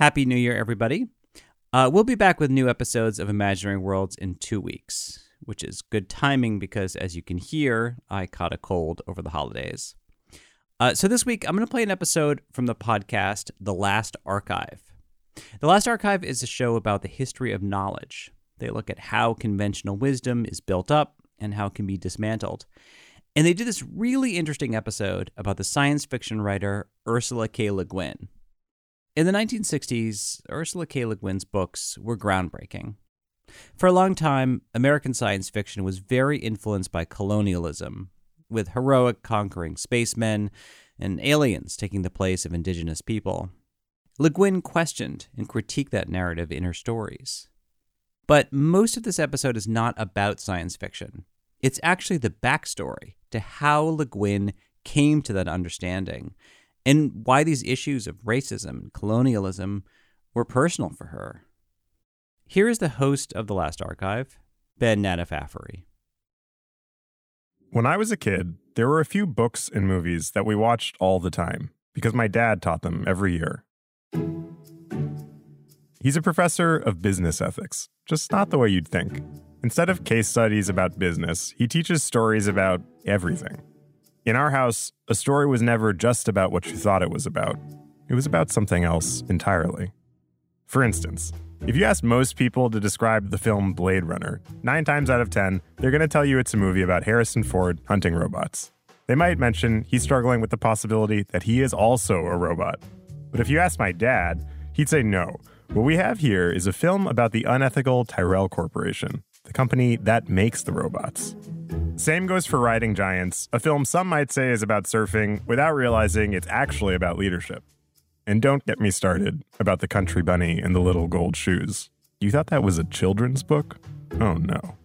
Happy New Year, everybody. Uh, we'll be back with new episodes of Imaginary Worlds in two weeks, which is good timing because, as you can hear, I caught a cold over the holidays. Uh, so this week, I'm going to play an episode from the podcast The Last Archive. The Last Archive is a show about the history of knowledge. They look at how conventional wisdom is built up and how it can be dismantled. And they did this really interesting episode about the science fiction writer Ursula K. Le Guin. In the 1960s, Ursula K. Le Guin's books were groundbreaking. For a long time, American science fiction was very influenced by colonialism, with heroic conquering spacemen and aliens taking the place of indigenous people. Le Guin questioned and critiqued that narrative in her stories. But most of this episode is not about science fiction. It's actually the backstory to how Le Guin came to that understanding and why these issues of racism and colonialism were personal for her. Here is the host of The Last Archive, Ben Naddaff-Hafrey. When I was a kid, there were a few books and movies that we watched all the time because my dad taught them every year. He's a professor of business ethics, just not the way you'd think. Instead of case studies about business, he teaches stories about everything. In our house, a story was never just about what you thought it was about, it was about something else entirely. For instance, if you ask most people to describe the film Blade Runner, nine times out of ten, they're going to tell you it's a movie about Harrison Ford hunting robots. They might mention he's struggling with the possibility that he is also a robot. But if you ask my dad, he'd say no. What we have here is a film about the unethical Tyrell Corporation, the company that makes the robots. Same goes for Riding Giants, a film some might say is about surfing without realizing it's actually about leadership. And don't get me started about the country bunny and the little gold shoes. You thought that was a children's book? Oh no.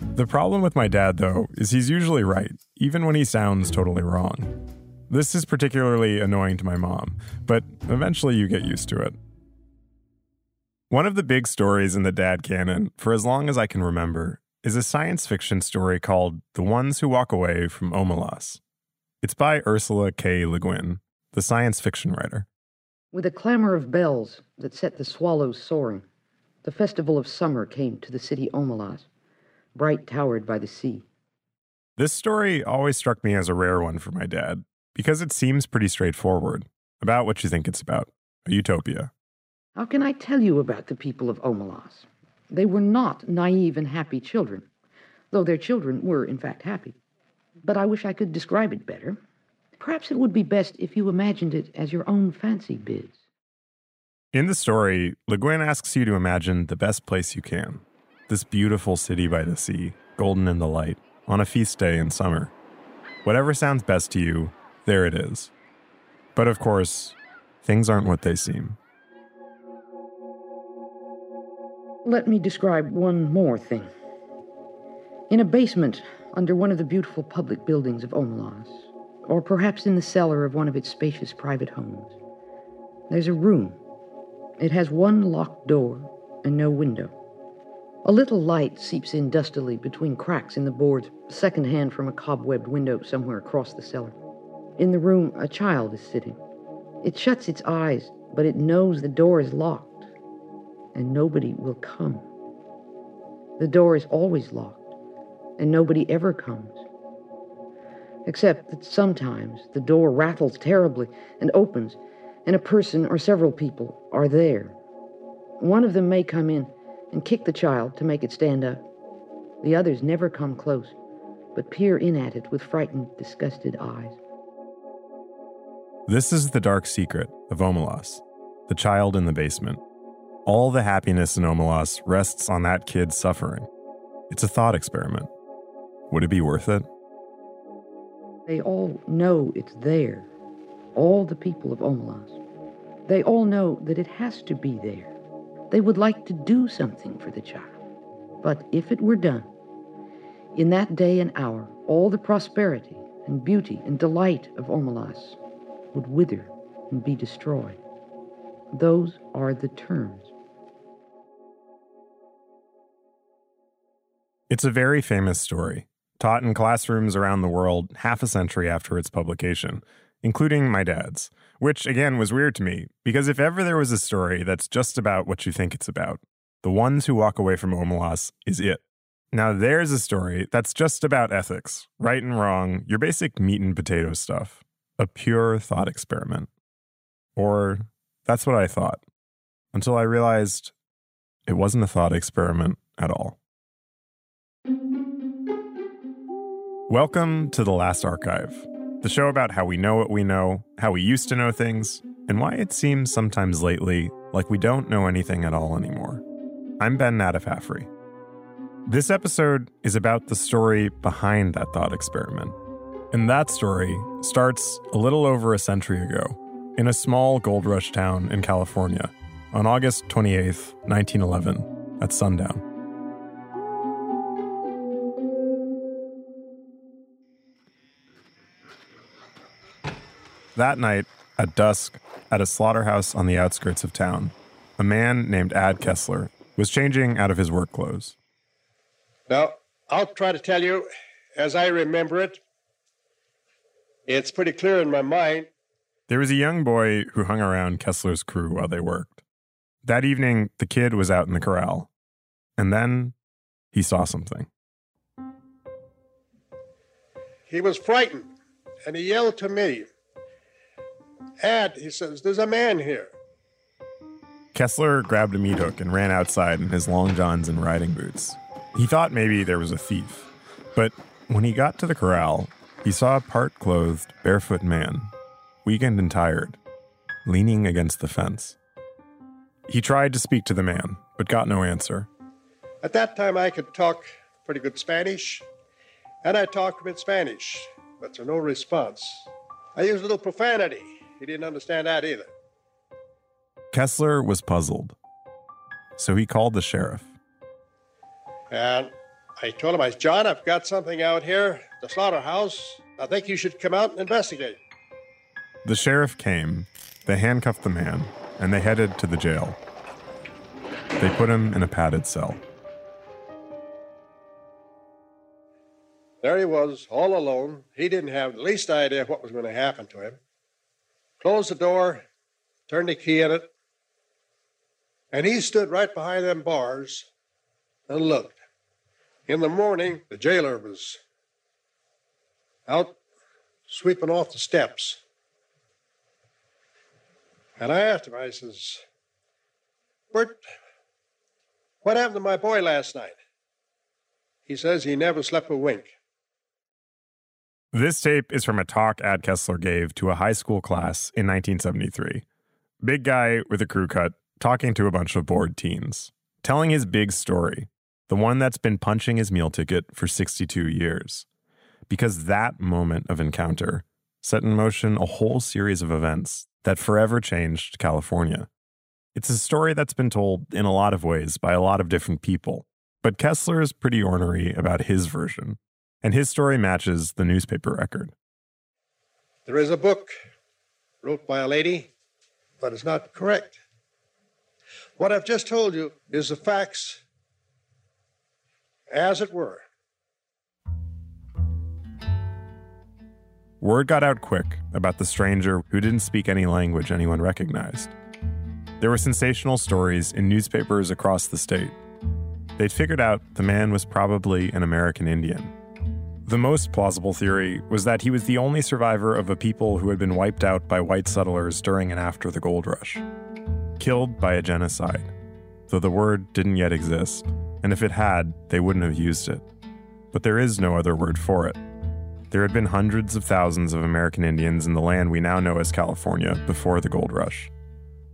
The problem with my dad, though, is he's usually right, even when he sounds totally wrong. This is particularly annoying to my mom, but eventually you get used to it. One of the big stories in the dad canon, for as long as I can remember, is a science fiction story called The Ones Who Walk Away from Omelas. It's by Ursula K. Le Guin, the science fiction writer. With a clamor of bells that set the swallows soaring, the festival of summer came to the city Omelas, bright towered by the sea. This story always struck me as a rare one for my dad because it seems pretty straightforward about what you think it's about a utopia. How can I tell you about the people of Omelas? They were not naive and happy children, though their children were, in fact, happy. But I wish I could describe it better. Perhaps it would be best if you imagined it as your own fancy bids. In the story, Le Guin asks you to imagine the best place you can this beautiful city by the sea, golden in the light, on a feast day in summer. Whatever sounds best to you, there it is. But of course, things aren't what they seem. Let me describe one more thing. In a basement under one of the beautiful public buildings of Omelas, or perhaps in the cellar of one of its spacious private homes, there's a room. It has one locked door and no window. A little light seeps in dustily between cracks in the boards, secondhand from a cobwebbed window somewhere across the cellar. In the room, a child is sitting. It shuts its eyes, but it knows the door is locked and nobody will come. The door is always locked, and nobody ever comes. Except that sometimes the door rattles terribly and opens, and a person or several people are there. One of them may come in and kick the child to make it stand up. The others never come close, but peer in at it with frightened, disgusted eyes. This is the dark secret of Omelas, the child in the basement. All the happiness in Omelas rests on that kid's suffering. It's a thought experiment. Would it be worth it? They all know it's there. All the people of Omelas. They all know that it has to be there. They would like to do something for the child. But if it were done, in that day and hour, all the prosperity and beauty and delight of Omelas would wither and be destroyed. Those are the terms. It's a very famous story, taught in classrooms around the world half a century after its publication. including my dad's, which again was weird to me because if ever there was a story that's just about what you think it's about, The Ones Who Walk Away from Omelas is it. Now, there's a story that's just about ethics, right and wrong, your basic meat and potato stuff, a pure thought experiment. Or that's what I thought, until I realized it wasn't a thought experiment at all. Welcome to The Last Archive, the show about how we know what we know, how we used to know things, and why it seems sometimes lately like we don't know anything at all anymore. I'm Ben Naddaff-Hafrey. This episode is about the story behind that thought experiment. And that story starts a little over a century ago in a small gold rush town in California on August 28th, 1911, at sundown. That night, at dusk, at a slaughterhouse on the outskirts of town, a man named Ad Kessler was changing out of his work clothes. Now, I'll try to tell you as I remember it. It's pretty clear in my mind. There was a young boy who hung around Kessler's crew while they worked. That evening, the kid was out in the corral. And then he saw something. He was frightened and he yelled to me. Ad, he says, there's a man here. Kessler grabbed a meat hook and ran outside in his long johns and riding boots. He thought maybe there was a thief, but when he got to the corral, he saw a part clothed, barefoot man, weakened and tired, leaning against the fence. He tried to speak to the man, but got no answer. At that time, I could talk pretty good Spanish, and I talked him in Spanish, but to no response. I used a little profanity. He didn't understand that either. Kessler was puzzled, so he called the sheriff. And I told him, I said, John, I've got something out here, the slaughterhouse. I think you should come out and investigate. The sheriff came, they handcuffed the man, and they headed to the jail. They put him in a padded cell. There he was, all alone. He didn't have the least idea what was going to happen to him. Closed the door, turned the key in it, and he stood right behind them bars and looked. In the morning, the jailer was out sweeping off the steps. And I asked him, I says, Bert, what happened to my boy last night? He says he never slept a wink. This tape is from a talk Ad Kessler gave to a high school class in 1973. Big guy with a crew cut talking to a bunch of bored teens, telling his big story, the one that's been punching his meal ticket for 62 years. Because that moment of encounter set in motion a whole series of events that forever changed California. It's a story that's been told in a lot of ways by a lot of different people, but Kessler is pretty ornery about his version, and his story matches the newspaper record. There is a book wrote by a lady, but it's not correct. What I've just told you is the facts as it were. Word got out quick about the stranger who didn't speak any language anyone recognized. There were sensational stories in newspapers across the state. They'd figured out the man was probably an American Indian. The most plausible theory was that he was the only survivor of a people who had been wiped out by white settlers during and after the gold rush. Killed by a genocide, though the word didn't yet exist, and if it had, they wouldn't have used it. But there is no other word for it. There had been hundreds of thousands of American Indians in the land we now know as California before the gold rush.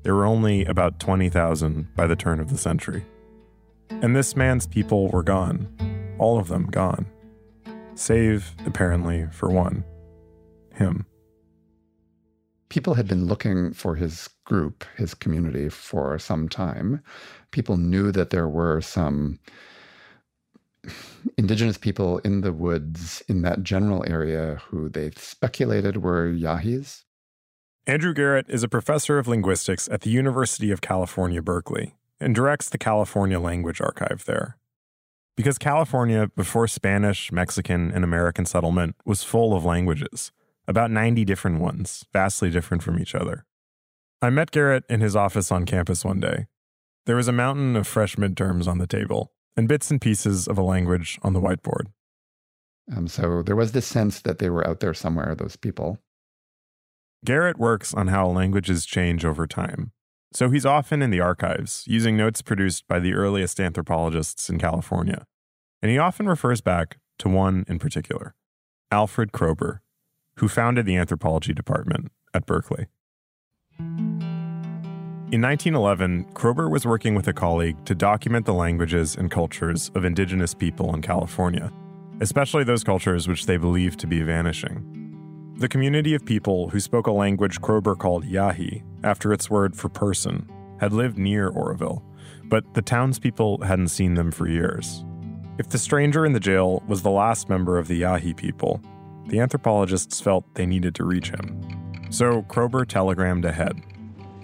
There were only about 20,000 by the turn of the century. And this man's people were gone, all of them gone. Save, apparently, for one him. People had been looking for his group, his community, for some time. People knew that there were some indigenous people in the woods in that general area who they speculated were Yahis. Andrew Garrett is a professor of linguistics at the University of California, Berkeley, and directs the California Language Archive there. Because California, before Spanish, Mexican, and American settlement, was full of languages, about 90 different ones, vastly different from each other. I met Garrett in his office on campus one day. There was a mountain of fresh midterms on the table and bits and pieces of a language on the whiteboard. Um, so there was this sense that they were out there somewhere, those people. Garrett works on how languages change over time. So he's often in the archives, using notes produced by the earliest anthropologists in California. And he often refers back to one in particular, Alfred Kroeber, who founded the anthropology department at Berkeley. In 1911, Kroeber was working with a colleague to document the languages and cultures of indigenous people in California, especially those cultures which they believed to be vanishing. The community of people who spoke a language Kroeber called Yahi, after its word for person, had lived near Oroville, but the townspeople hadn't seen them for years. If the stranger in the jail was the last member of the Yahi people, the anthropologists felt they needed to reach him. So Kroeber telegrammed ahead,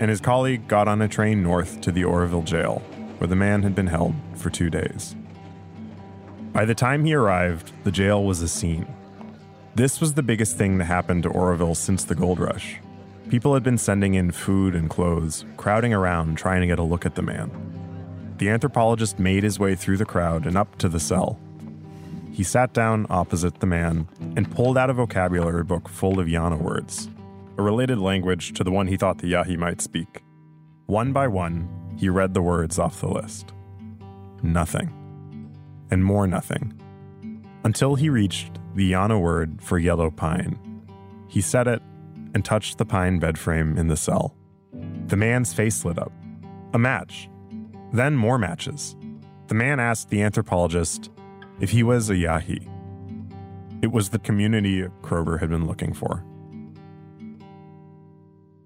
and his colleague got on a train north to the Oroville jail, where the man had been held for two days. By the time he arrived, the jail was a scene. This was the biggest thing that happened to Oroville since the gold rush. People had been sending in food and clothes, crowding around trying to get a look at the man. The anthropologist made his way through the crowd and up to the cell. He sat down opposite the man and pulled out a vocabulary book full of Yana words, a related language to the one he thought the Yahi might speak. One by one, he read the words off the list. Nothing. And more nothing. Until he reached the Yana word for yellow pine. He said it and touched the pine bed frame in the cell. The man's face lit up. A match. Then more matches. The man asked the anthropologist if he was a Yahi. It was the community Kroeber had been looking for.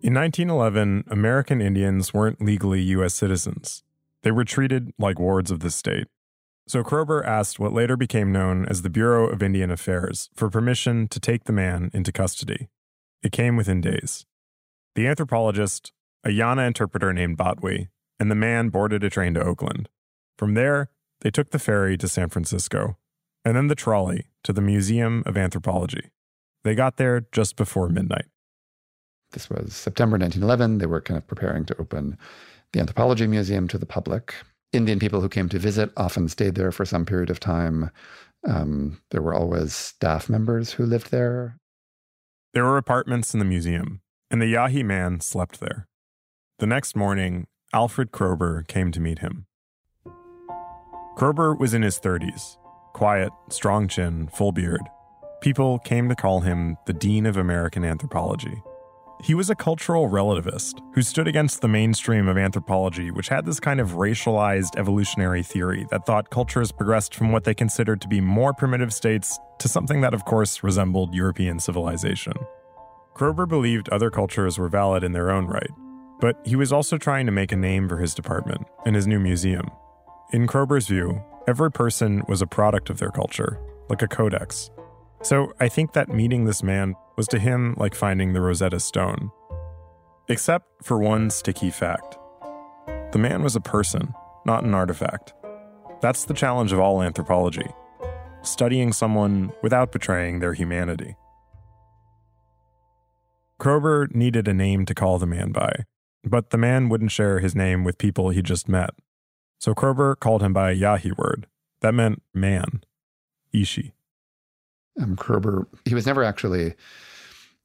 In 1911, American Indians weren't legally U.S. citizens. They were treated like wards of the state. So Kroeber asked what later became known as the Bureau of Indian Affairs for permission to take the man into custody. It came within days. The anthropologist, a Yana interpreter named Batwi, and the man boarded a train to Oakland. From there, they took the ferry to San Francisco, and then the trolley to the Museum of Anthropology. They got there just before midnight. This was September 1911. They were kind of preparing to open the Anthropology Museum to the public. Indian people who came to visit often stayed there for some period of time. Um, there were always staff members who lived there. There were apartments in the museum, and the Yahi man slept there. The next morning, Alfred Kroeber came to meet him. Kroeber was in his 30s, quiet, strong chin, full beard. People came to call him the Dean of American Anthropology. He was a cultural relativist who stood against the mainstream of anthropology, which had this kind of racialized evolutionary theory that thought cultures progressed from what they considered to be more primitive states to something that, of course, resembled European civilization. Kroeber believed other cultures were valid in their own right, but he was also trying to make a name for his department and his new museum. In Kroeber's view, every person was a product of their culture, like a codex. So I think that meeting this man was to him like finding the Rosetta Stone. Except for one sticky fact the man was a person, not an artifact. That's the challenge of all anthropology studying someone without betraying their humanity. Kroeber needed a name to call the man by, but the man wouldn't share his name with people he just met. So Kroeber called him by a Yahi word. That meant man, Ishi. Um, Kroeber, he was never actually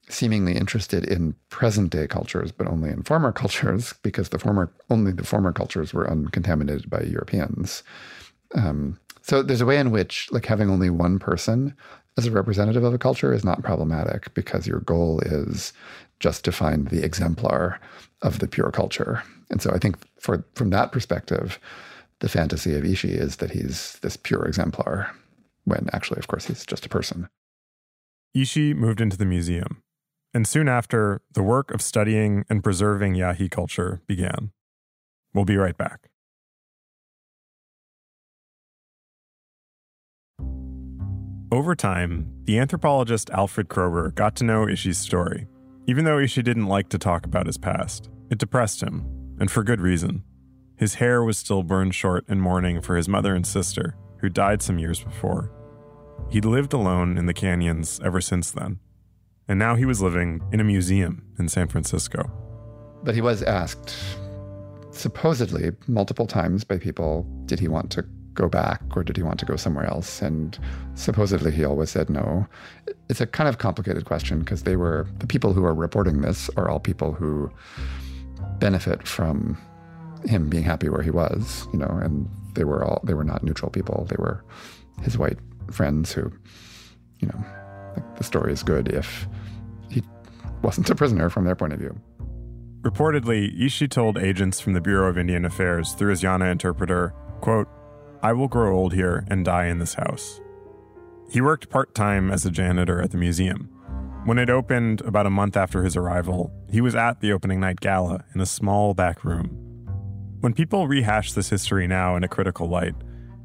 seemingly interested in present day cultures, but only in former cultures, because the former only the former cultures were uncontaminated by Europeans. Um, so there's a way in which like having only one person as a representative of a culture is not problematic because your goal is just to find the exemplar of the pure culture. And so I think for from that perspective, the fantasy of Ishi is that he's this pure exemplar, when actually, of course, he's just a person. Ishi moved into the museum and soon after, the work of studying and preserving Yahi culture began. We'll be right back. Over time, the anthropologist Alfred Kroeber got to know Ishi's story. Even though Ishi didn't like to talk about his past, it depressed him, and for good reason. His hair was still burned short in mourning for his mother and sister, who died some years before. He'd lived alone in the canyons ever since then. And now he was living in a museum in San Francisco. But he was asked, supposedly multiple times by people, did he want to go back or did he want to go somewhere else? And supposedly he always said no. It's a kind of complicated question because they were, the people who are reporting this are all people who benefit from him being happy where he was, you know, and they were all, they were not neutral people. They were his white friends who, you know, the story is good if he wasn't a prisoner from their point of view. Reportedly, Ishi told agents from the Bureau of Indian Affairs through his Yana interpreter, quote, I will grow old here and die in this house. He worked part time as a janitor at the museum. When it opened about a month after his arrival, he was at the opening night gala in a small back room. When people rehash this history now in a critical light,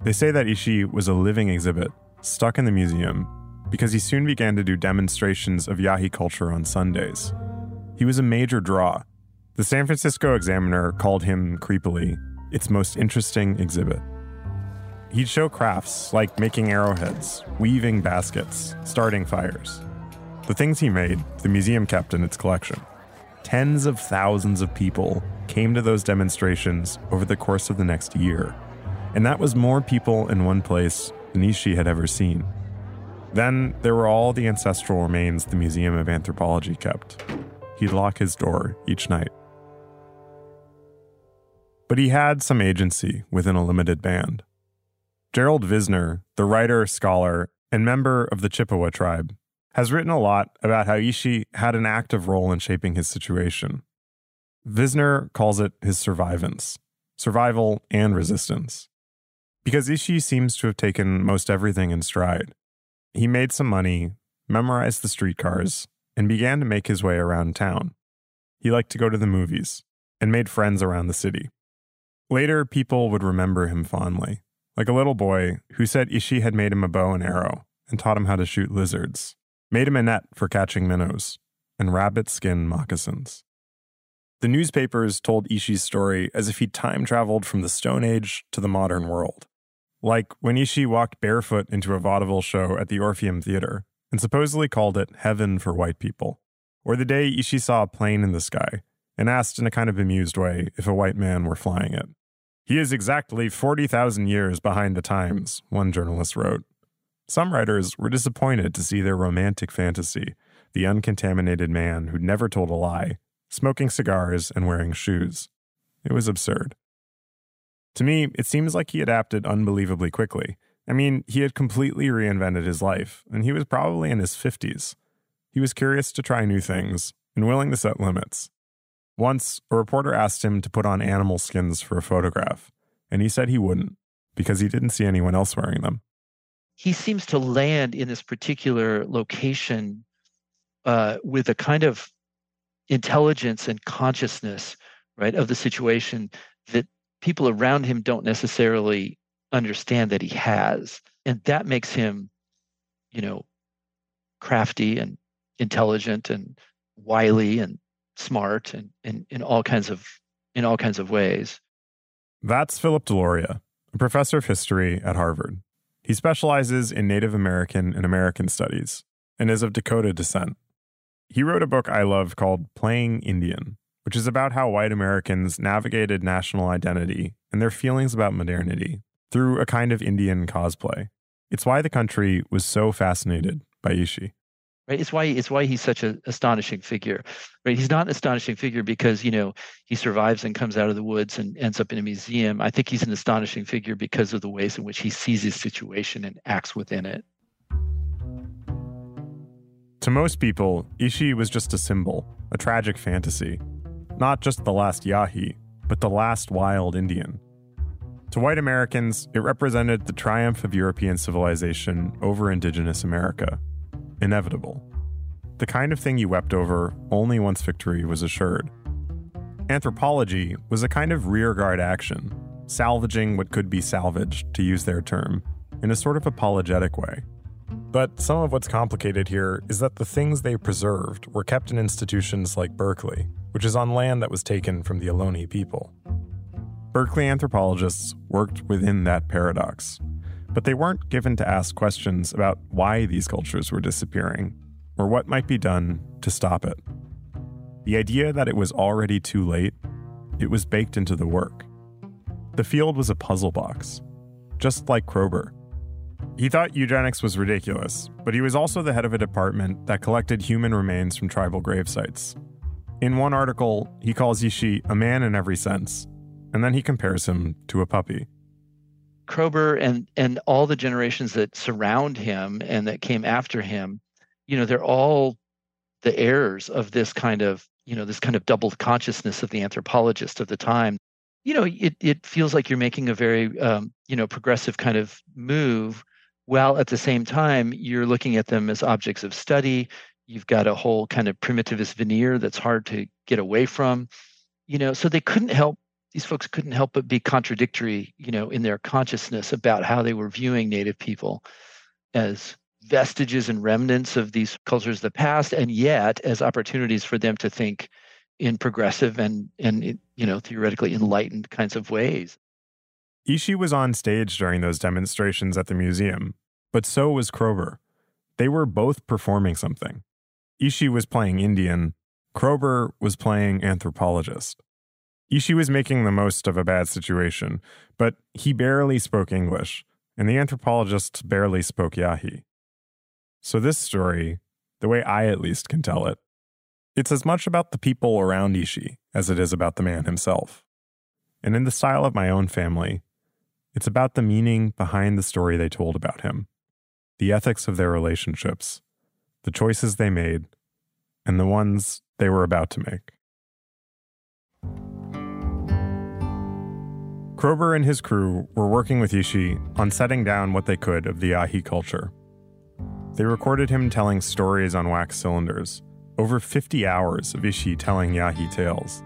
they say that Ishi was a living exhibit stuck in the museum because he soon began to do demonstrations of Yahi culture on Sundays. He was a major draw the San Francisco Examiner called him creepily its most interesting exhibit. He'd show crafts like making arrowheads, weaving baskets, starting fires. The things he made, the museum kept in its collection. Tens of thousands of people came to those demonstrations over the course of the next year. And that was more people in one place than Ishi had ever seen. Then there were all the ancestral remains the Museum of Anthropology kept. He'd lock his door each night. But he had some agency within a limited band. Gerald Vizenor, the writer, scholar, and member of the Chippewa tribe, has written a lot about how Ishi had an active role in shaping his situation. Vizenor calls it his survivance, survival and resistance. Because Ishi seems to have taken most everything in stride. He made some money, memorized the streetcars, and began to make his way around town. He liked to go to the movies and made friends around the city. Later, people would remember him fondly, like a little boy who said Ishi had made him a bow and arrow and taught him how to shoot lizards, made him a net for catching minnows, and rabbit skin moccasins. The newspapers told Ishi's story as if he'd time traveled from the Stone Age to the modern world. Like when Ishi walked barefoot into a vaudeville show at the Orpheum Theater and supposedly called it heaven for white people, or the day Ishi saw a plane in the sky and asked in a kind of amused way if a white man were flying it. He is exactly 40,000 years behind the times, one journalist wrote. Some writers were disappointed to see their romantic fantasy, the uncontaminated man who'd never told a lie, smoking cigars and wearing shoes. It was absurd. To me, it seems like he adapted unbelievably quickly. I mean, he had completely reinvented his life, and he was probably in his 50s. He was curious to try new things and willing to set limits. Once, a reporter asked him to put on animal skins for a photograph, and he said he wouldn't because he didn't see anyone else wearing them. He seems to land in this particular location uh, with a kind of intelligence and consciousness, right, of the situation that people around him don't necessarily understand that he has. And that makes him, you know, crafty and intelligent and wily and smart and in, all kinds of in all kinds of ways. That's Philip Deloria, a professor of history at Harvard. He specializes in Native American and American studies and is of Dakota descent. He wrote a book I love called Playing Indian, which is about how white Americans navigated national identity and their feelings about modernity through a kind of Indian cosplay. It's why the country was so fascinated by Ishi. Right? It's why it's why he's such an astonishing figure. Right? He's not an astonishing figure because you know he survives and comes out of the woods and ends up in a museum. I think he's an astonishing figure because of the ways in which he sees his situation and acts within it. To most people ishi was just a symbol a tragic fantasy not just the last yahi but the last wild indian to white americans it represented the triumph of european civilization over indigenous america inevitable. The kind of thing you wept over only once victory was assured. Anthropology was a kind of rearguard action, salvaging what could be salvaged, to use their term, in a sort of apologetic way. But some of what's complicated here is that the things they preserved were kept in institutions like Berkeley, which is on land that was taken from the Ohlone people. Berkeley anthropologists worked within that paradox, but they weren't given to ask questions about why these cultures were disappearing or what might be done to stop it. The idea that it was already too late, it was baked into the work. The field was a puzzle box, just like Kroeber. He thought eugenics was ridiculous, but he was also the head of a department that collected human remains from tribal grave sites. In one article, he calls Ishi a man in every sense, and then he compares him to a puppy. Kroeber and and all the generations that surround him and that came after him, you know, they're all the heirs of this kind of, you know, this kind of double consciousness of the anthropologist of the time. You know, it it feels like you're making a very um, you know, progressive kind of move while at the same time you're looking at them as objects of study. You've got a whole kind of primitivist veneer that's hard to get away from. You know, so they couldn't help these folks couldn't help but be contradictory, you know, in their consciousness about how they were viewing Native people as vestiges and remnants of these cultures of the past, and yet as opportunities for them to think in progressive and and you know theoretically enlightened kinds of ways. Ishi was on stage during those demonstrations at the museum, but so was Kroeber. They were both performing something. Ishi was playing Indian, Kroeber was playing anthropologist. Ishi was making the most of a bad situation, but he barely spoke English, and the anthropologists barely spoke Yahi. So, this story, the way I at least can tell it, it's as much about the people around Ishi as it is about the man himself. And in the style of my own family, it's about the meaning behind the story they told about him, the ethics of their relationships, the choices they made, and the ones they were about to make. Kroeber and his crew were working with Ishi on setting down what they could of the Yahi culture. They recorded him telling stories on wax cylinders, over 50 hours of Ishi telling Yahi tales.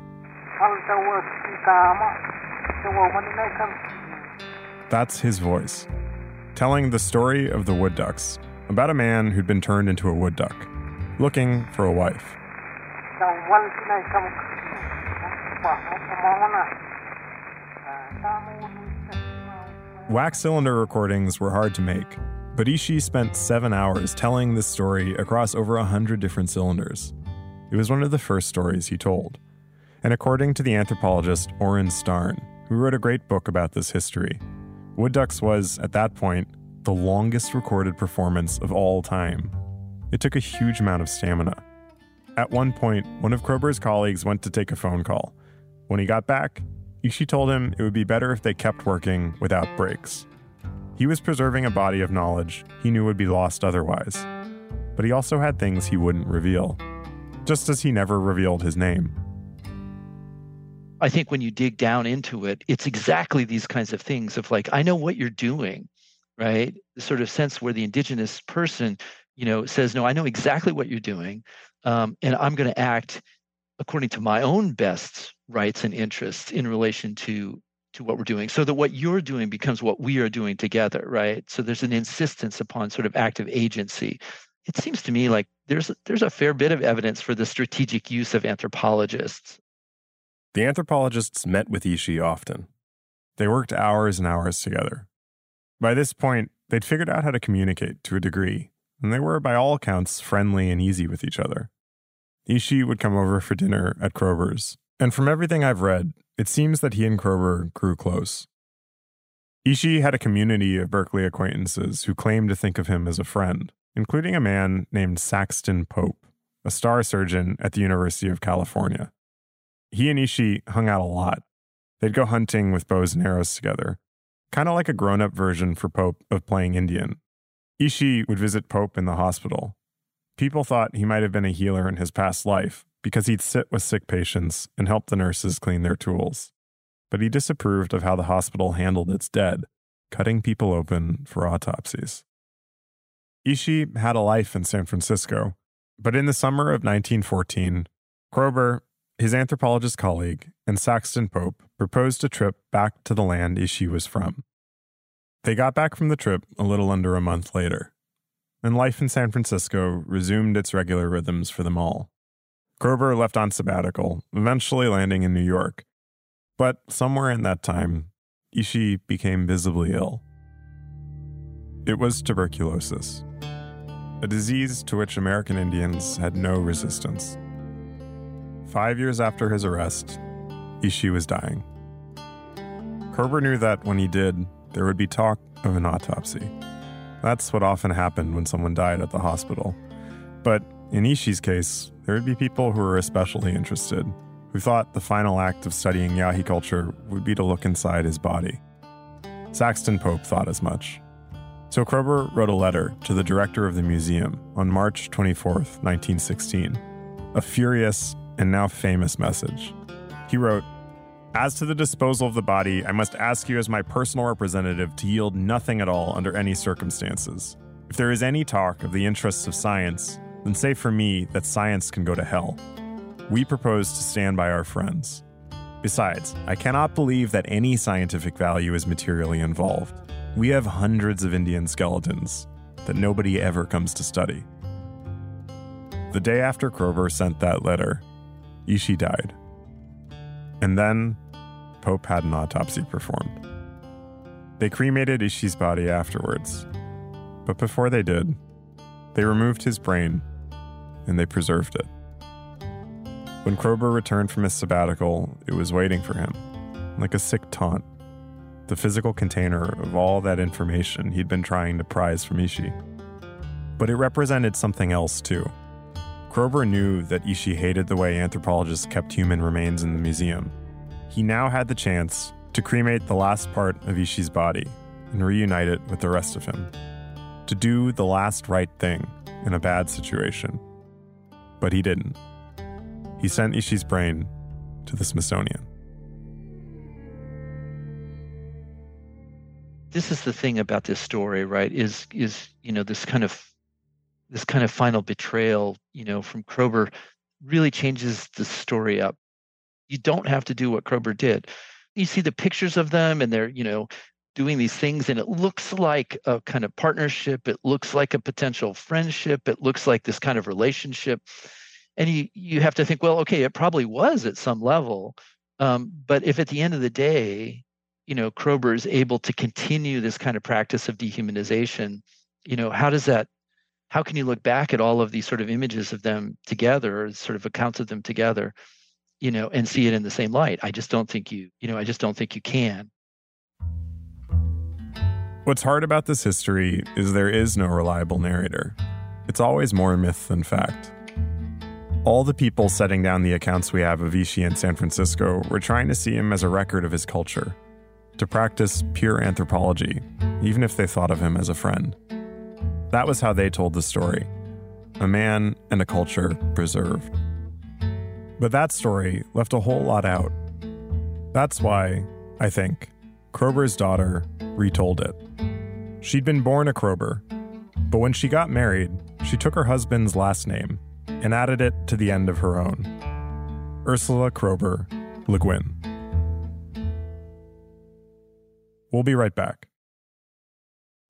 That's his voice, telling the story of the wood ducks, about a man who'd been turned into a wood duck, looking for a wife. Wax cylinder recordings were hard to make, but Ishi spent seven hours telling this story across over a hundred different cylinders. It was one of the first stories he told. And according to the anthropologist Oren Starn, who wrote a great book about this history, Wood Ducks was, at that point, the longest recorded performance of all time. It took a huge amount of stamina. At one point, one of Kroeber's colleagues went to take a phone call. When he got back, Ishi told him it would be better if they kept working without breaks. He was preserving a body of knowledge he knew would be lost otherwise. But he also had things he wouldn't reveal, just as he never revealed his name. I think when you dig down into it, it's exactly these kinds of things of like, I know what you're doing, right? The sort of sense where the indigenous person, you know, says, no, I know exactly what you're doing. Um, and I'm going to act according to my own best rights and interests in relation to to what we're doing so that what you're doing becomes what we are doing together right so there's an insistence upon sort of active agency it seems to me like there's there's a fair bit of evidence for the strategic use of anthropologists the anthropologists met with ishi often. They worked hours and hours together. By this point, they'd figured out how to communicate to a degree, and they were, by all accounts, friendly and easy with each other. Ishi would come over for dinner at Kroeber's, and from everything I've read, it seems that he and Kroeber grew close. Ishi had a community of Berkeley acquaintances who claimed to think of him as a friend, including a man named Saxton Pope, a star surgeon at the University of California. He and Ishi hung out a lot. They'd go hunting with bows and arrows together, kind of like a grown up version for Pope of playing Indian. Ishi would visit Pope in the hospital. People thought he might have been a healer in his past life because he'd sit with sick patients and help the nurses clean their tools. But he disapproved of how the hospital handled its dead, cutting people open for autopsies. Ishi had a life in San Francisco, but in the summer of 1914, Kroeber, his anthropologist colleague, and Saxton Pope proposed a trip back to the land Ishi was from. They got back from the trip a little under a month later, and life in San Francisco resumed its regular rhythms for them all. Kroeber left on sabbatical, eventually landing in New York. But somewhere in that time, Ishi became visibly ill. It was tuberculosis. a disease to which American Indians had no resistance. Five years after his arrest, Ishi was dying. Kroeber knew that when he did, there would be talk of an autopsy. That's what often happened when someone died at the hospital. But in Ishi's case, there would be people who were especially interested, who thought the final act of studying Yahi culture would be to look inside his body. Saxton Pope thought as much. So Kroeber wrote a letter to the director of the museum on March 24, 1916, a furious and now famous message. He wrote, As to the disposal of the body, I must ask you as my personal representative to yield nothing at all under any circumstances. If there is any talk of the interests of science, then say for me that science can go to hell. We propose to stand by our friends. Besides, I cannot believe that any scientific value is materially involved. We have hundreds of Indian skeletons that nobody ever comes to study. The day after Kroeber sent that letter, Ishi died. And then Pope had an autopsy performed. They cremated Ishi's body afterwards. But before they did, they removed his brain and they preserved it. When Kroeber returned from his sabbatical, it was waiting for him, like a sick taunt, the physical container of all that information he'd been trying to prize from Ishi. But it represented something else, too. Kroeber knew that Ishi hated the way anthropologists kept human remains in the museum. He now had the chance to cremate the last part of Ishi's body and reunite it with the rest of him. To do the last right thing in a bad situation. But he didn't he sent Ishi's brain to the Smithsonian. This is the thing about this story, right? Is is you know this kind of this kind of final betrayal, you know, from Kroeber really changes the story up. You don't have to do what Kroeber did. You see the pictures of them and they're, you know, doing these things and it looks like a kind of partnership, it looks like a potential friendship, it looks like this kind of relationship and you you have to think well okay it probably was at some level um, but if at the end of the day you know kroeber is able to continue this kind of practice of dehumanization you know how does that how can you look back at all of these sort of images of them together or sort of accounts of them together you know and see it in the same light? I just don't think you you know i just don't think you can. What's hard about this history is there is no reliable narrator. It's always more myth than fact. All the people setting down the accounts we have of Ishi in San Francisco were trying to see him as a record of his culture, to practice pure anthropology, even if they thought of him as a friend. That was how they told the story a man and a culture preserved. But that story left a whole lot out. That's why, I think, Kroeber's daughter retold it. She'd been born a Kroeber, but when she got married, she took her husband's last name and added it to the end of her own Ursula Kroeber Le Guin. We'll be right back.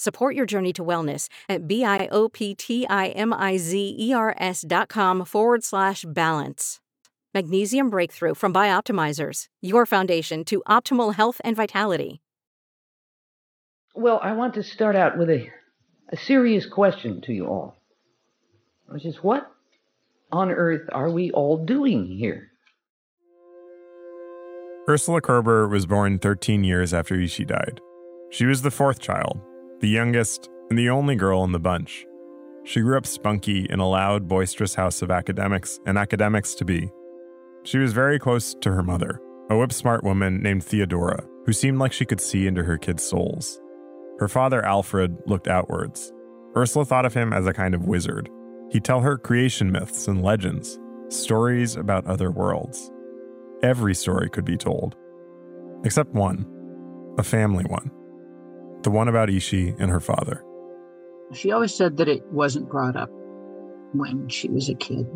Support your journey to wellness at B-I-O-P-T-I-M-I-Z-E-R-S dot com forward slash balance. Magnesium Breakthrough from Bioptimizers, your foundation to optimal health and vitality. Well, I want to start out with a, a serious question to you all, which is what on earth are we all doing here? Ursula Kroeber was born 13 years after Ishi died. She was the fourth child, the youngest, and the only girl in the bunch. She grew up spunky in a loud, boisterous house of academics and academics to be. She was very close to her mother, a whip smart woman named Theodora, who seemed like she could see into her kids' souls. Her father, Alfred, looked outwards. Ursula thought of him as a kind of wizard. He'd tell her creation myths and legends, stories about other worlds. Every story could be told, except one a family one the one about Ishi and her father. She always said that it wasn't brought up when she was a kid.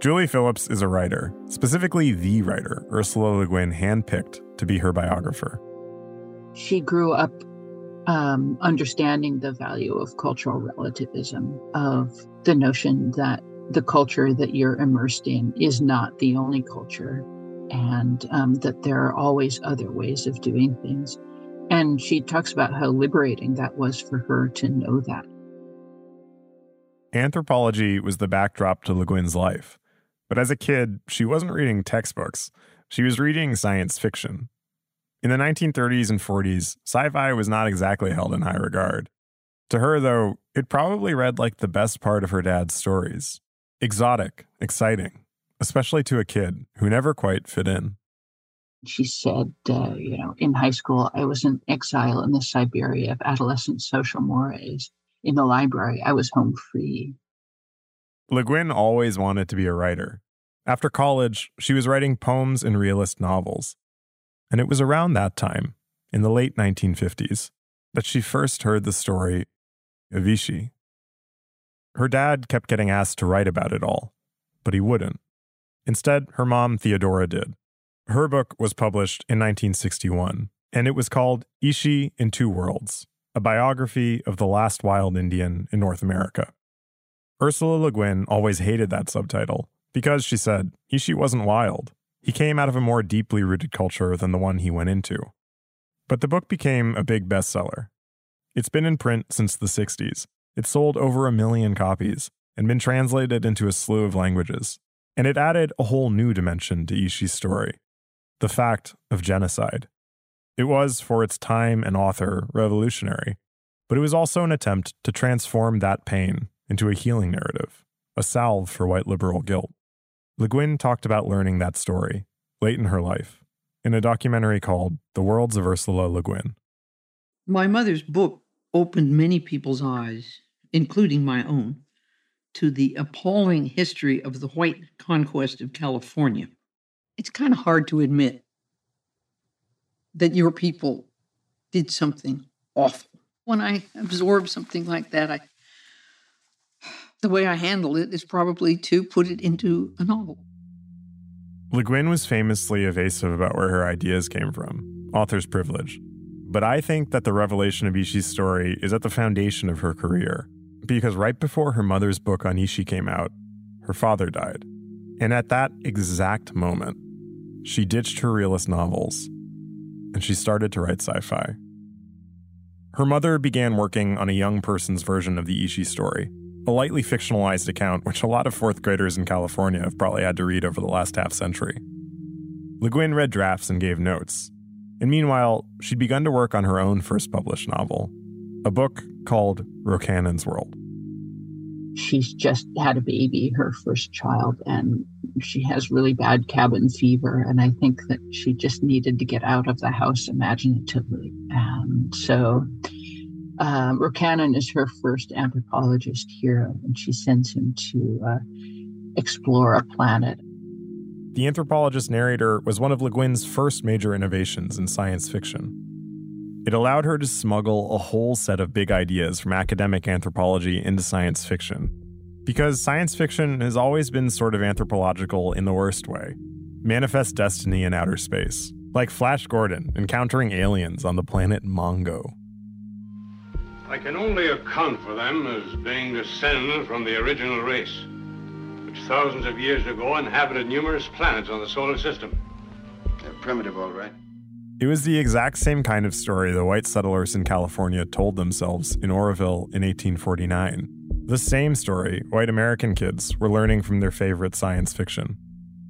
Julie Phillips is a writer, specifically the writer Ursula Le Guin handpicked to be her biographer. She grew up um, understanding the value of cultural relativism, of the notion that the culture that you're immersed in is not the only culture, and um, that there are always other ways of doing things. And she talks about how liberating that was for her to know that. Anthropology was the backdrop to Le Guin's life. But as a kid, she wasn't reading textbooks. She was reading science fiction. In the 1930s and 40s, sci fi was not exactly held in high regard. To her, though, it probably read like the best part of her dad's stories exotic, exciting, especially to a kid who never quite fit in. She said, uh, you know, in high school, I was in exile in the Siberia of adolescent social mores. In the library, I was home free. Le Guin always wanted to be a writer. After college, she was writing poems and realist novels. And it was around that time, in the late 1950s, that she first heard the story of Ishi. Her dad kept getting asked to write about it all, but he wouldn't. Instead, her mom, Theodora, did. Her book was published in 1961, and it was called Ishi in Two Worlds, a biography of the last wild Indian in North America. Ursula Le Guin always hated that subtitle because, she said, Ishi wasn't wild. He came out of a more deeply rooted culture than the one he went into. But the book became a big bestseller. It's been in print since the 60s. It sold over a million copies and been translated into a slew of languages. And it added a whole new dimension to Ishi's story the fact of genocide. It was, for its time and author, revolutionary, but it was also an attempt to transform that pain into a healing narrative, a salve for white liberal guilt. Le Guin talked about learning that story, late in her life, in a documentary called The Worlds of Ursula Le Guin. My mother's book opened many people's eyes, including my own, to the appalling history of the white conquest of California. It's kind of hard to admit that your people did something awful. When I absorb something like that, I the way I handle it is probably to put it into a novel. Le Guin was famously evasive about where her ideas came from, author's privilege. But I think that the revelation of Ishi's story is at the foundation of her career, because right before her mother's book on Ishi came out, her father died. And at that exact moment, she ditched her realist novels and she started to write sci fi. Her mother began working on a young person's version of the Ishi story, a lightly fictionalized account which a lot of fourth graders in California have probably had to read over the last half century. Le Guin read drafts and gave notes. And meanwhile, she'd begun to work on her own first published novel, a book called Rocannon's World. She's just had a baby, her first child, and she has really bad cabin fever. And I think that she just needed to get out of the house imaginatively. And so um, is her first anthropologist hero, and she sends him to uh, explore a planet. The anthropologist narrator was one of Le Guin's first major innovations in science fiction. It allowed her to smuggle a whole set of big ideas from academic anthropology into science fiction. Because science fiction has always been sort of anthropological in the worst way manifest destiny in outer space, like Flash Gordon encountering aliens on the planet Mongo. I can only account for them as being descended from the original race, which thousands of years ago inhabited numerous planets on the solar system. They're primitive, all right. It was the exact same kind of story the white settlers in California told themselves in Oroville in 1849. The same story white American kids were learning from their favorite science fiction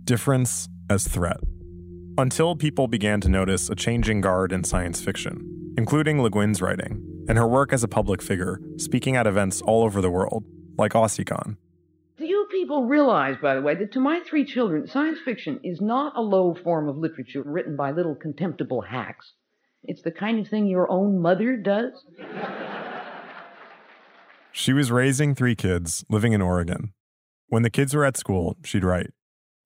difference as threat. Until people began to notice a changing guard in science fiction, including Le Guin's writing, and her work as a public figure, speaking at events all over the world, like AussieCon. Do you people realize, by the way, that to my three children, science fiction is not a low form of literature written by little contemptible hacks? It's the kind of thing your own mother does. She was raising three kids, living in Oregon. When the kids were at school, she'd write.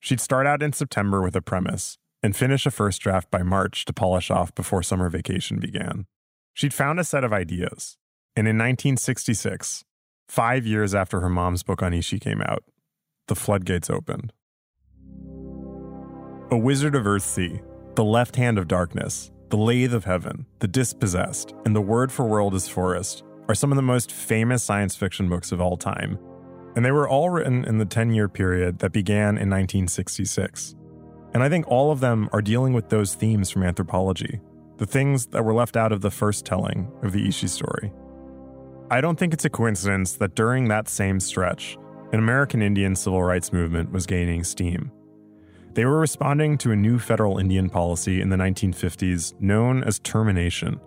She'd start out in September with a premise and finish a first draft by March to polish off before summer vacation began. She'd found a set of ideas, and in 1966, five years after her mom's book on Ishi came out, the floodgates opened. A Wizard of Earthsea, The Left Hand of Darkness, The Lathe of Heaven, The Dispossessed, and The Word for World is Forest are some of the most famous science fiction books of all time, and they were all written in the 10 year period that began in 1966. And I think all of them are dealing with those themes from anthropology, the things that were left out of the first telling of the Ishi story. I don't think it's a coincidence that during that same stretch, an American Indian civil rights movement was gaining steam. They were responding to a new federal Indian policy in the 1950s known as termination.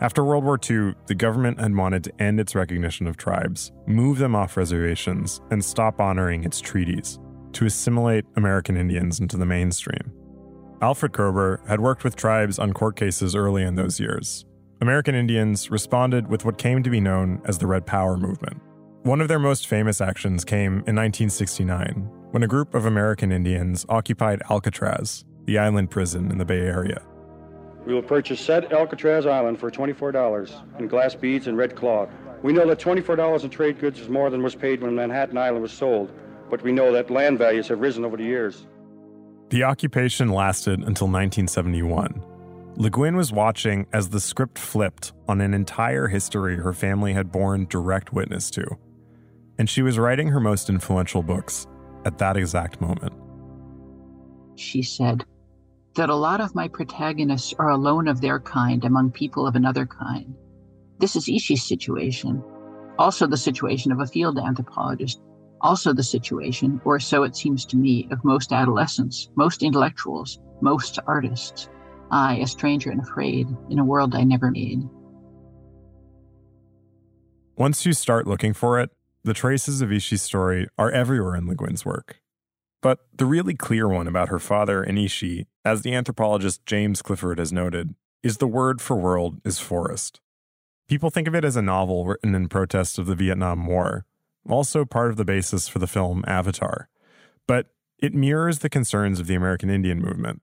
After World War II, the government had wanted to end its recognition of tribes, move them off reservations, and stop honoring its treaties to assimilate American Indians into the mainstream. Alfred Kroeber had worked with tribes on court cases early in those years. American Indians responded with what came to be known as the Red Power movement. One of their most famous actions came in 1969 when a group of American Indians occupied Alcatraz, the island prison in the Bay Area. We will purchase said Alcatraz Island for $24 in glass beads and red cloth. We know that $24 in trade goods is more than was paid when Manhattan Island was sold, but we know that land values have risen over the years. The occupation lasted until 1971. Le Guin was watching as the script flipped on an entire history her family had borne direct witness to. And she was writing her most influential books at that exact moment. She said that a lot of my protagonists are alone of their kind among people of another kind. This is Ishi's situation, also the situation of a field anthropologist also the situation, or so it seems to me, of most adolescents, most intellectuals, most artists. I, a stranger and afraid, in a world I never made. Once you start looking for it, the traces of Ishi's story are everywhere in Le Guin's work. But the really clear one about her father and Ishi, as the anthropologist James Clifford has noted, is the word for world is forest. People think of it as a novel written in protest of the Vietnam War, also part of the basis for the film Avatar. But it mirrors the concerns of the American Indian movement.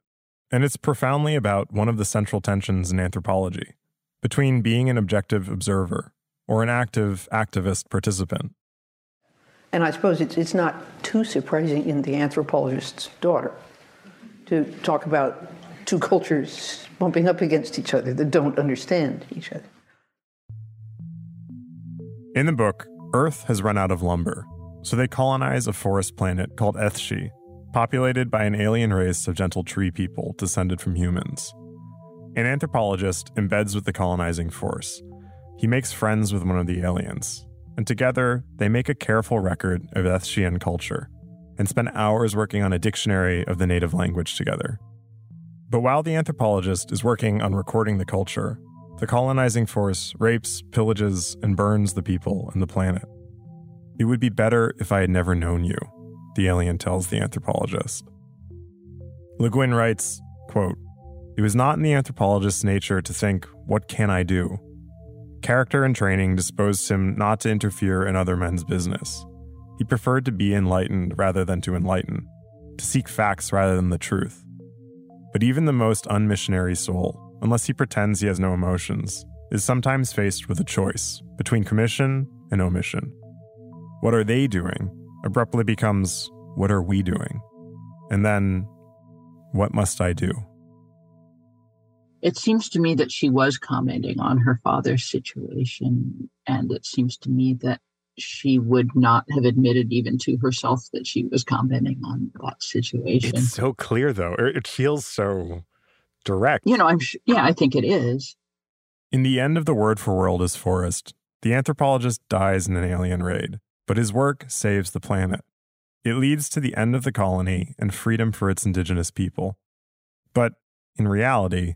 And it's profoundly about one of the central tensions in anthropology between being an objective observer or an active activist participant. And I suppose it's, it's not too surprising in the anthropologist's daughter to talk about two cultures bumping up against each other that don't understand each other. In the book, Earth has run out of lumber, so they colonize a forest planet called Athshe, populated by an alien race of gentle tree people descended from humans. An anthropologist embeds with the colonizing force. He makes friends with one of the aliens, and together they make a careful record of Athshean culture and spend hours working on a dictionary of the native language together. But while the anthropologist is working on recording the culture, the colonizing force rapes, pillages, and burns the people and the planet. It would be better if I had never known you, the alien tells the anthropologist. Le Guin writes, quote, It was not in the anthropologist's nature to think, what can I do? Character and training disposed him not to interfere in other men's business. He preferred to be enlightened rather than to enlighten, to seek facts rather than the truth. But even the most unmissionary soul unless he pretends he has no emotions, is sometimes faced with a choice between commission and omission. What are they doing abruptly becomes, what are we doing? And then, what must I do? It seems to me that she was commenting on her father's situation, and it seems to me that she would not have admitted even to herself that she was commenting on that situation. It's so clear, though. Er, it feels so direct. You know, I'm sh- yeah, I think it is. In the end of the word for world is forest, the anthropologist dies in an alien raid, but his work saves the planet. It leads to the end of the colony and freedom for its indigenous people. But in reality,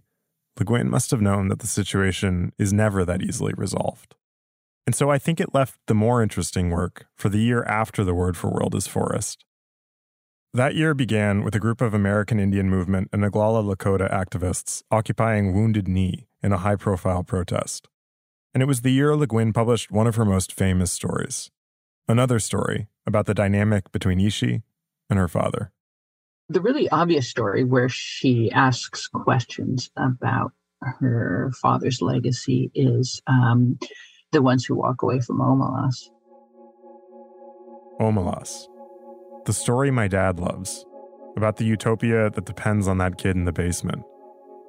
Le Guin must have known that the situation is never that easily resolved. And so I think it left the more interesting work for the year after the word for world is forest. That year began with a group of American Indian Movement and Oglala Lakota activists occupying Wounded Knee in a high profile protest. And it was the year Le Guin published one of her most famous stories another story about the dynamic between Ishi and her father. The really obvious story where she asks questions about her father's legacy is um, the ones who walk away from Omelas. Omelas, the story my dad loves, about the utopia that depends on that kid in the basement,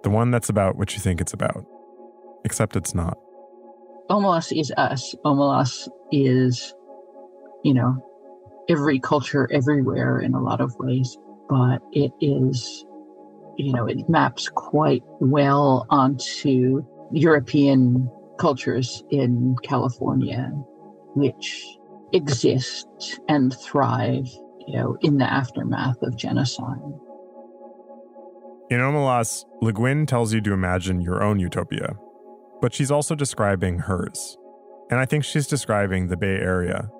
the one that's about what you think it's about, except it's not. Omelas is us. Omelas is, you know, every culture everywhere in a lot of ways, but it is, you know, it maps quite well onto European cultures in California, which exist and thrive, you know, in the aftermath of genocide. In Omelas, Le Guin tells you to imagine your own utopia, but she's also describing hers. And I think she's describing the Bay Area.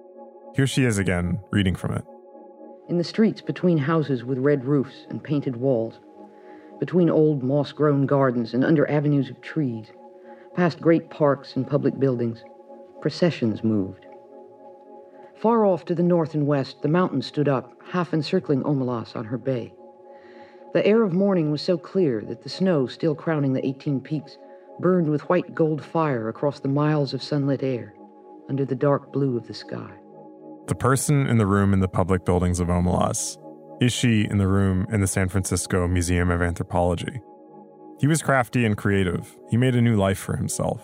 Here she is again, reading from it. In the streets between houses with red roofs and painted walls, between old moss grown gardens and under avenues of trees, past great parks and public buildings, processions moved. Far off to the north and west, the mountains stood up, half encircling Omelas on her bay. The air of morning was so clear that the snow still crowning the 18 peaks burned with white gold fire across the miles of sunlit air under the dark blue of the sky. The person in the room in the public buildings of Omelas, Ishi in the room in the San Francisco Museum of Anthropology. He was crafty and creative. He made a new life for himself,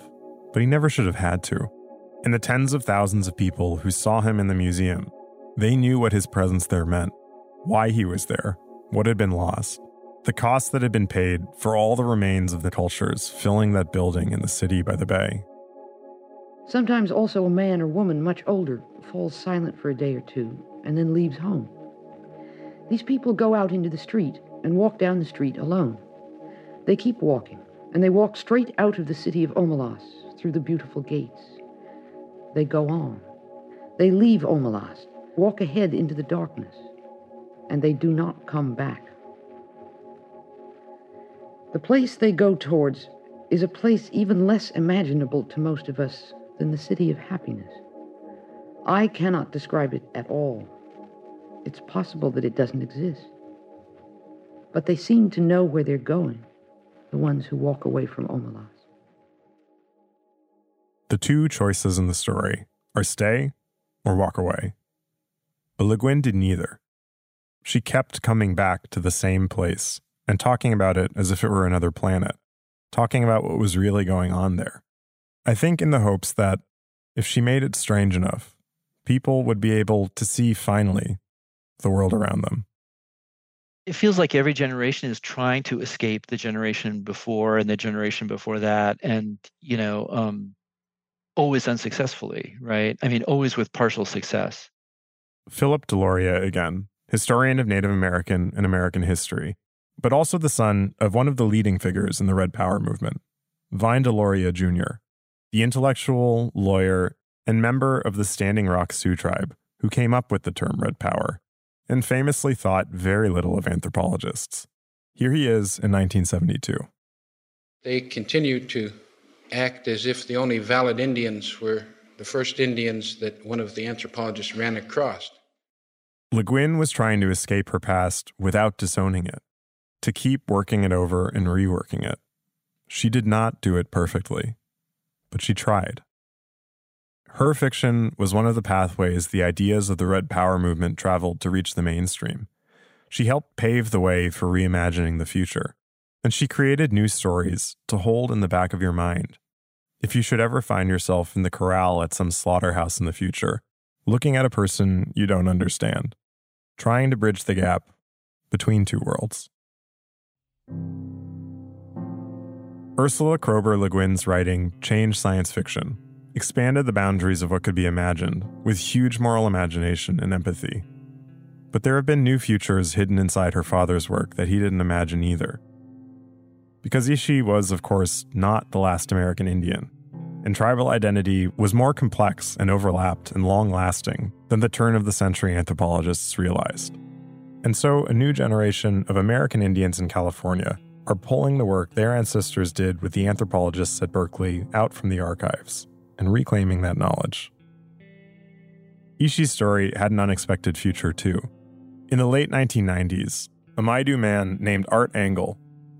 but he never should have had to. And the tens of thousands of people who saw him in the museum, they knew what his presence there meant, why he was there, what had been lost, the cost that had been paid for all the remains of the cultures filling that building in the city by the bay. Sometimes also a man or woman much older falls silent for a day or two and then leaves home. These people go out into the street and walk down the street alone. They keep walking, and they walk straight out of the city of Omelas through the beautiful gates. They go on. They leave Omelas, walk ahead into the darkness, and they do not come back. The place they go towards is a place even less imaginable to most of us than the city of happiness. I cannot describe it at all. It's possible that it doesn't exist. But they seem to know where they're going, the ones who walk away from Omelas. The two choices in the story are stay or walk away. But Le Guin did neither. She kept coming back to the same place and talking about it as if it were another planet, talking about what was really going on there. I think in the hopes that if she made it strange enough, people would be able to see finally the world around them. It feels like every generation is trying to escape the generation before and the generation before that, and you know, um, always unsuccessfully, right? I mean, always with partial success. Philip Deloria again, historian of Native American and American history, but also the son of one of the leading figures in the Red Power movement, Vine Deloria Jr., the intellectual, lawyer, and member of the Standing Rock Sioux tribe who came up with the term Red Power, and famously thought very little of anthropologists. Here he is in 1972. They continued to act as if the only valid Indians were the first Indians that one of the anthropologists ran across. Le Guin was trying to escape her past without disowning it, to keep working it over and reworking it. She did not do it perfectly, but she tried. Her fiction was one of the pathways the ideas of the Red Power movement traveled to reach the mainstream. She helped pave the way for reimagining the future, and she created new stories to hold in the back of your mind. If you should ever find yourself in the corral at some slaughterhouse in the future, looking at a person you don't understand, trying to bridge the gap between two worlds. Ursula Kroeber Le Guin's writing changed science fiction, expanded the boundaries of what could be imagined with huge moral imagination and empathy. But there have been new futures hidden inside her father's work that he didn't imagine either. Because Ishi was, of course, not the last American Indian, and tribal identity was more complex and overlapped and long lasting than the turn of the century anthropologists realized. And so, a new generation of American Indians in California are pulling the work their ancestors did with the anthropologists at Berkeley out from the archives and reclaiming that knowledge. Ishi's story had an unexpected future, too. In the late 1990s, a Maidu man named Art Angle,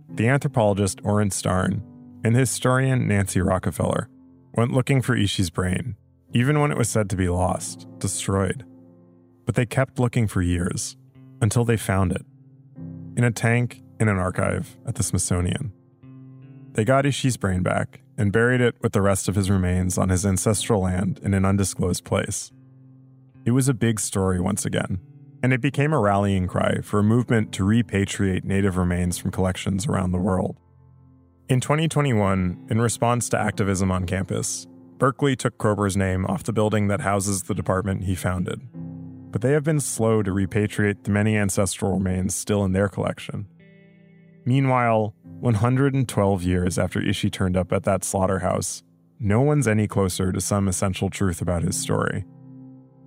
the anthropologist Orin Starn, and the historian Nancy Rockafellar went looking for Ishi's brain, even when it was said to be lost, destroyed. But they kept looking for years until they found it in a tank in an archive at the Smithsonian. They got Ishi's brain back and buried it with the rest of his remains on his ancestral land in an undisclosed place. It was a big story once again, and it became a rallying cry for a movement to repatriate native remains from collections around the world. In 2021, in response to activism on campus, Berkeley took Kroeber's name off the building that houses the department he founded. But they have been slow to repatriate the many ancestral remains still in their collection. Meanwhile, 112 years after Ishi turned up at that slaughterhouse, no one's any closer to some essential truth about his story.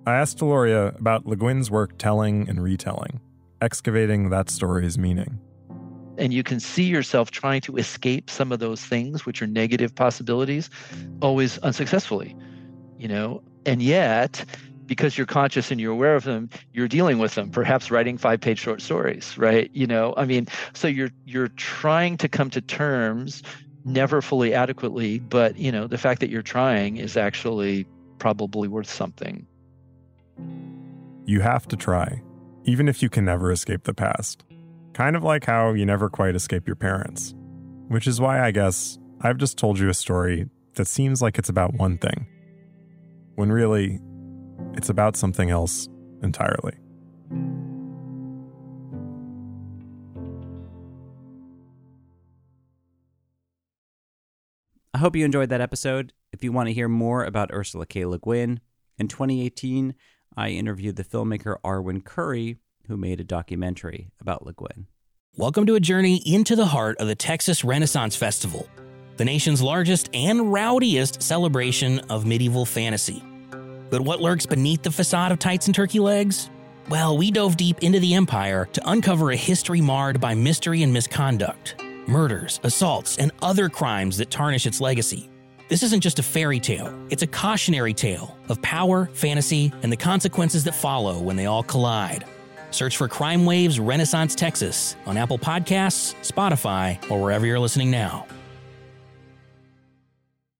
I asked Deloria about Le Guin's work telling and retelling, excavating that story's meaning. And you can see yourself trying to escape some of those things, which are negative possibilities, always unsuccessfully, you know? And yet, because you're conscious and you're aware of them you're dealing with them perhaps writing five page short stories right you know i mean so you're you're trying to come to terms never fully adequately but you know the fact that you're trying is actually probably worth something you have to try, even if you can never escape the past. Kind of like how you never quite escape your parents. Which is why I guess I've just told you a story that seems like it's about one thing, when really, it's about something else entirely. I hope you enjoyed that episode. If you want to hear more about Ursula K. Le Guin, in 2018, I interviewed the filmmaker Arwen Curry, who made a documentary about Le Guin. Welcome to a journey into the heart of the Texas Renaissance Festival, the nation's largest and rowdiest celebration of medieval fantasy. But what lurks beneath the facade of tights and turkey legs? Well, we dove deep into the empire to uncover a history marred by mystery and misconduct, murders, assaults, and other crimes that tarnish its legacy. This isn't just a fairy tale, it's a cautionary tale of power, fantasy, and the consequences that follow when they all collide. Search for Crime Waves Renaissance Texas on Apple Podcasts, Spotify, or wherever you're listening now.